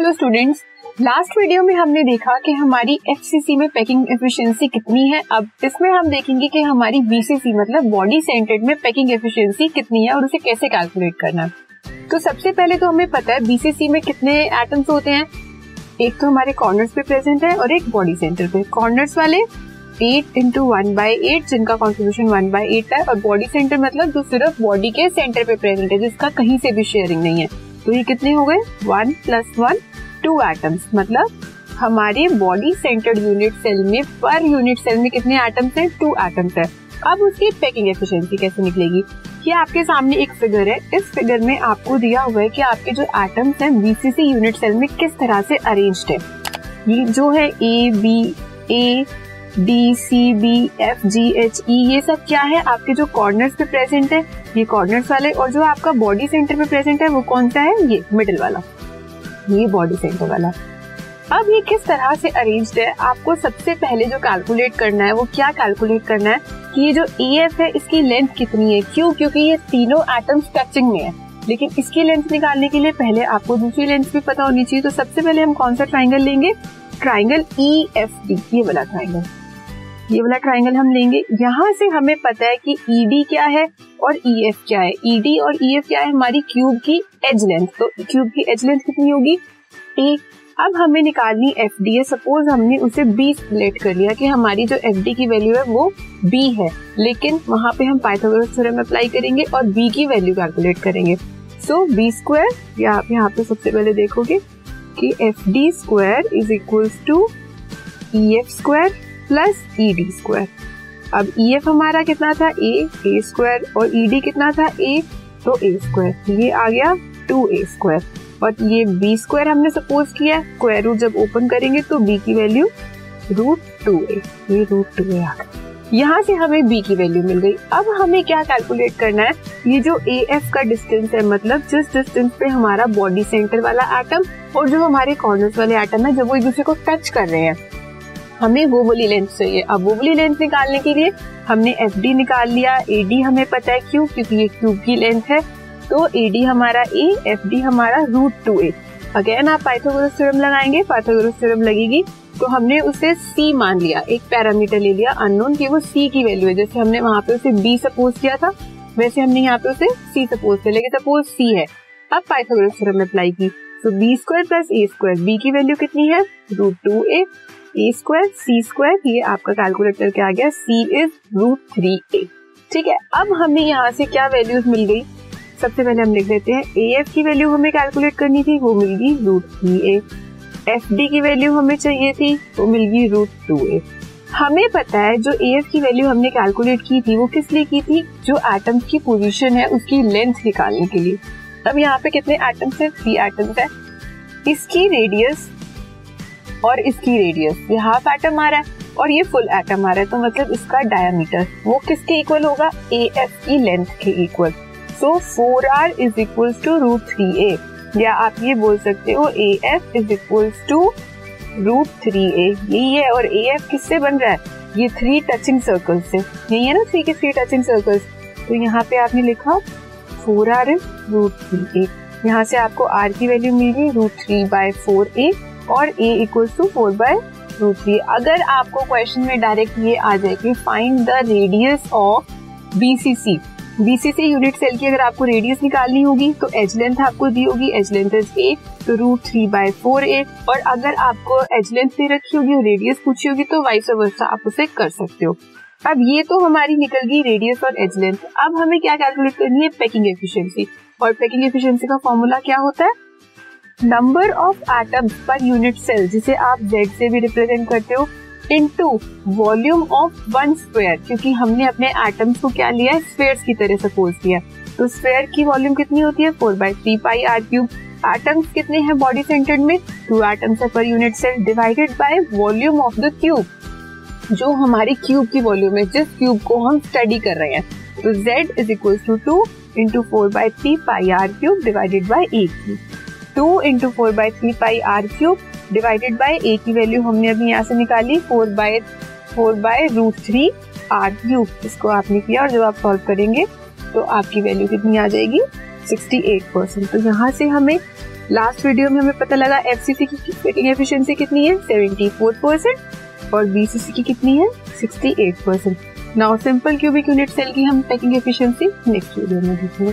Hello students last video में हमने देखा कि हमारी एफसीसी में पैकिंग एफिशिएंसी कितनी है। अब इसमें हम देखेंगे कि हमारी बीसीसी मतलब बॉडी सेंटर्ड में पैकिंग एफिशिएंसी कितनी है और उसे कैसे कैलकुलेट करना। है तो सबसे पहले तो हमें पता है बीसीसी में कितने एटम्स होते हैं। एक तो हमारे कॉर्नर्स पे प्रेजेंट है और एक बॉडी सेंटर पे। कॉर्नर्स वाले eight into one by eight जिनका कॉन्ट्रीब्यूशन वन बाई एट है, और बॉडी सेंटर मतलब जो सिर्फ़ बॉडी के सेंटर पे प्रेजेंट है, जिसका कहीं से भी शेयरिंग नहीं है। तो ये कितने हो गए? One plus one two atoms मतलब हमारे बॉडी सेंटर्ड यूनिट सेल में पर यूनिट सेल में कितने एटम्स हैं? टू एटम्स है. अब उसकी पैकिंग एफिशिएंसी कैसे निकलेगी? ये आपके सामने एक फिगर है. इस फिगर में आपको दिया हुआ है कि आपके जो एटम्स हैं बीसीसी यूनिट सेल में किस तरह से अरेंज्ड है. ये जो है A B A D C B F G H E ये सब क्या है? आपके जो कॉर्नर्स पे प्रेजेंट है, ये कॉर्नर्स वाले और जो आपका बॉडी सेंटर पे प्रेजेंट है, वो कौन सा है? ये मिडिल वाला। ये बॉडी सेंटर वाला। अब ये किस तरह से अरेंज्ड है? आपको सबसे पहले जो कैलकुलेट करना है, वो क्या कैलकुलेट करना है? कि ये जो ए एफ़ है, इसकी लेंथ कितनी है? क्यों? क्योंकि ये तीनों एटम्स टचिंग में है। लेकिन इसकी लेंथ निकालने के लिए पहले आपको दूसरी लेंथ भी पता होनी चाहिए। तो सबसे पहले हम कौन सा ट्राइंगल लेंगे? ट्राइंगल ई एफ़ डी ये वाला ट्राइंगल ये वाला ट्राइंगल हम लेंगे। यहाँ से हमें पता है कि डी क्या है और एफ़ क्या है। डी और एफ़ क्या है? हमारी क्यूब की एज लेंथ तो क्यूब की एज लेंथ कितनी होगी? एक अब हमें निकालनी एफ़ डी है। सपोज़ हमने उसे बी सिलेक्ट कर लिया कि हमारी जो एफ़ डी की वैल्यू है वो बी है। लेकिन वहाँ पे हम पाइथागोरस थ्योरम अप्लाई करेंगे और बी की वैल्यू कैलकुलेट करेंगे। सो बी स्क्वायर या आप यहाँ पे सबसे पहले देखोगे कि F D square is equals to E F square plus E D square अब ई e एफ़ हमारा कितना था? ए ए स्क्वायर और ई e डी कितना था? ए तो ए स्क्वायर ये आ गया टू ए स्क्वायर और ये बी स्क्वायर हमने सपोज़ किया स्क्वायर रूट जब ओपन करेंगे तो बी की वैल्यू रूट टू ए ये रूट टू ए आ गया. यहाँ से हमें बी की वैल्यू मिल गई. अब हमें क्या कैलकुलेट करना है? ये जो ए एफ़ का डिस्टेंस है मतलब जिस डिस्टेंस पे हमारा बॉडी सेंटर वाला एटम और जो हमारे कॉर्नर्स वाले एटम है, जब वो एक दूसरे को टच कर रहे हैं हमें वो वाली लेंथ चाहिए। अब वो वाली लेंथ निकालने के लिए हमने एफ़ डी निकाल लिया। ए डी हमें पता है क्यों? क्योंकि ये क्यूब की लेंथ है। तो ए डी हमारा ए एफ़ डी हमारा रूट टू ए अगेन आप पाइथागोरस थ्योरम लगाएँगे पाइथागोरस थ्योरम लगेगी। तो हमने उसे सी मान लिया। एक पैरामीटर ले लिया अननोन की वो सी की वैल्यू है। जैसे हमने वहाँ पे उसे बी सपोज़ किया था, वैसे हमने यहाँ पे उसे सी सपोज़ किया। लेकिन सपोज़ सी है। अब पाइथागोरस थ्योरम अप्लाई की। तो B square plus A square B की वैल्यू कितनी है? Root two A A square C square ये आपका कैलकुलेट करके आ गया? C is root three A ठीक है, अब हमें यहाँ से क्या वैल्यूज़ मिल गई? सबसे पहले हम लिख देते हैं ए एफ़ की वैल्यू हमें कैलकुलेट करनी थी, वो मिल गई root three A F D की वैल्यू हमें चाहिए थी, वो मिल गई रूट टू ए हमें पता है जो ए एफ़ की वैल्यू हमने कैलकुलेट की थी, वो किस लिए की थी? जो एटम्स की पोजीशन है उसकी लेंथ निकालने के लिए. अब यहाँ पे कितने एटम्स है? थ्री एटम्स है. इसकी रेडियस और इसकी रेडियस ये हाफ़ एटम आ रहा है और ये फुल एटम आ रहा है तो मतलब इसका डायमीटर वो किसके इक्वल होगा? ए एफ़ की लेंथ के equal so four R is equal to root three A या आप ये बोल सकते हो A F is equal to root three A यही है, और ए एफ़ किससे बन रहा है? ये थ्री टचिंग सर्कल से। यही है ना थ्री के थ्री टचिंग सर्कल्स तो यहाँ पे आपने लिखा four R is root three A यहाँ से आपको आर की वैल्यू मिल गई root three by four A और A equal to four by root three अगर आपको क्वेश्चन में डायरेक्ट ये आ जाए कि find the radius of BCC BCC unit cell की अगर आपको रेडियस निकालनी होगी तो एज लेंथ आपको दी होगी. एज लेंथ इज़ ए तो root three by four A और अगर आपको एज लेंथ दे रखी होगी और रेडियस पूछी होगी तो वाइस वर्षा आप उसे कर सकते हो. अब ये तो हमारी निकल गई रेडियस और एज लेंथ अब हमें क्या कैलकुलेट करनी है? पैकिंग एफिशिएंसी और पैकिंग एफिशिएंसी का फॉर्मूला क्या होता है? Number of atoms per unit cell जिसे आप जेड से भी रिप्रेजेंट करते हो into volume of one square क्योंकि हमने अपने एटम्स को क्या लिया है? स्क्वेयर्स की तरह सपोज़ किया तो स्क्वायर की वॉल्यूम कितनी होती है? Four by three pi R cube atoms कितने हैं बॉडी सेंटर्ड में? Two atoms per unit cell divided by volume of the cube जो हमारी क्यूब की वॉल्यूम है, जिस क्यूब को हम स्टडी कर रहे हैं। तो z is equal to two into four by three pi R cube divided by A cube two into four by three pi R cube divided by A की वैल्यू हमने अभी यहाँ से निकाली four by four by root three R cube इसको आपने किया और जब आप सॉल्व करेंगे तो आपकी वैल्यू कितनी आ जाएगी? सिक्सटी एट परसेंट तो यहाँ से हमें लास्ट वीडियो में हमें पता लगा एफ़ सी सी की पैकिंग एफिशिएंसी कितनी है? 74 परसेंट और बीसीसी की कितनी है? 68 percent now simple cubic unit cell की हम पैकिंग एफिशिएंसी नेक्स्ट वीडियो में देखेंगे.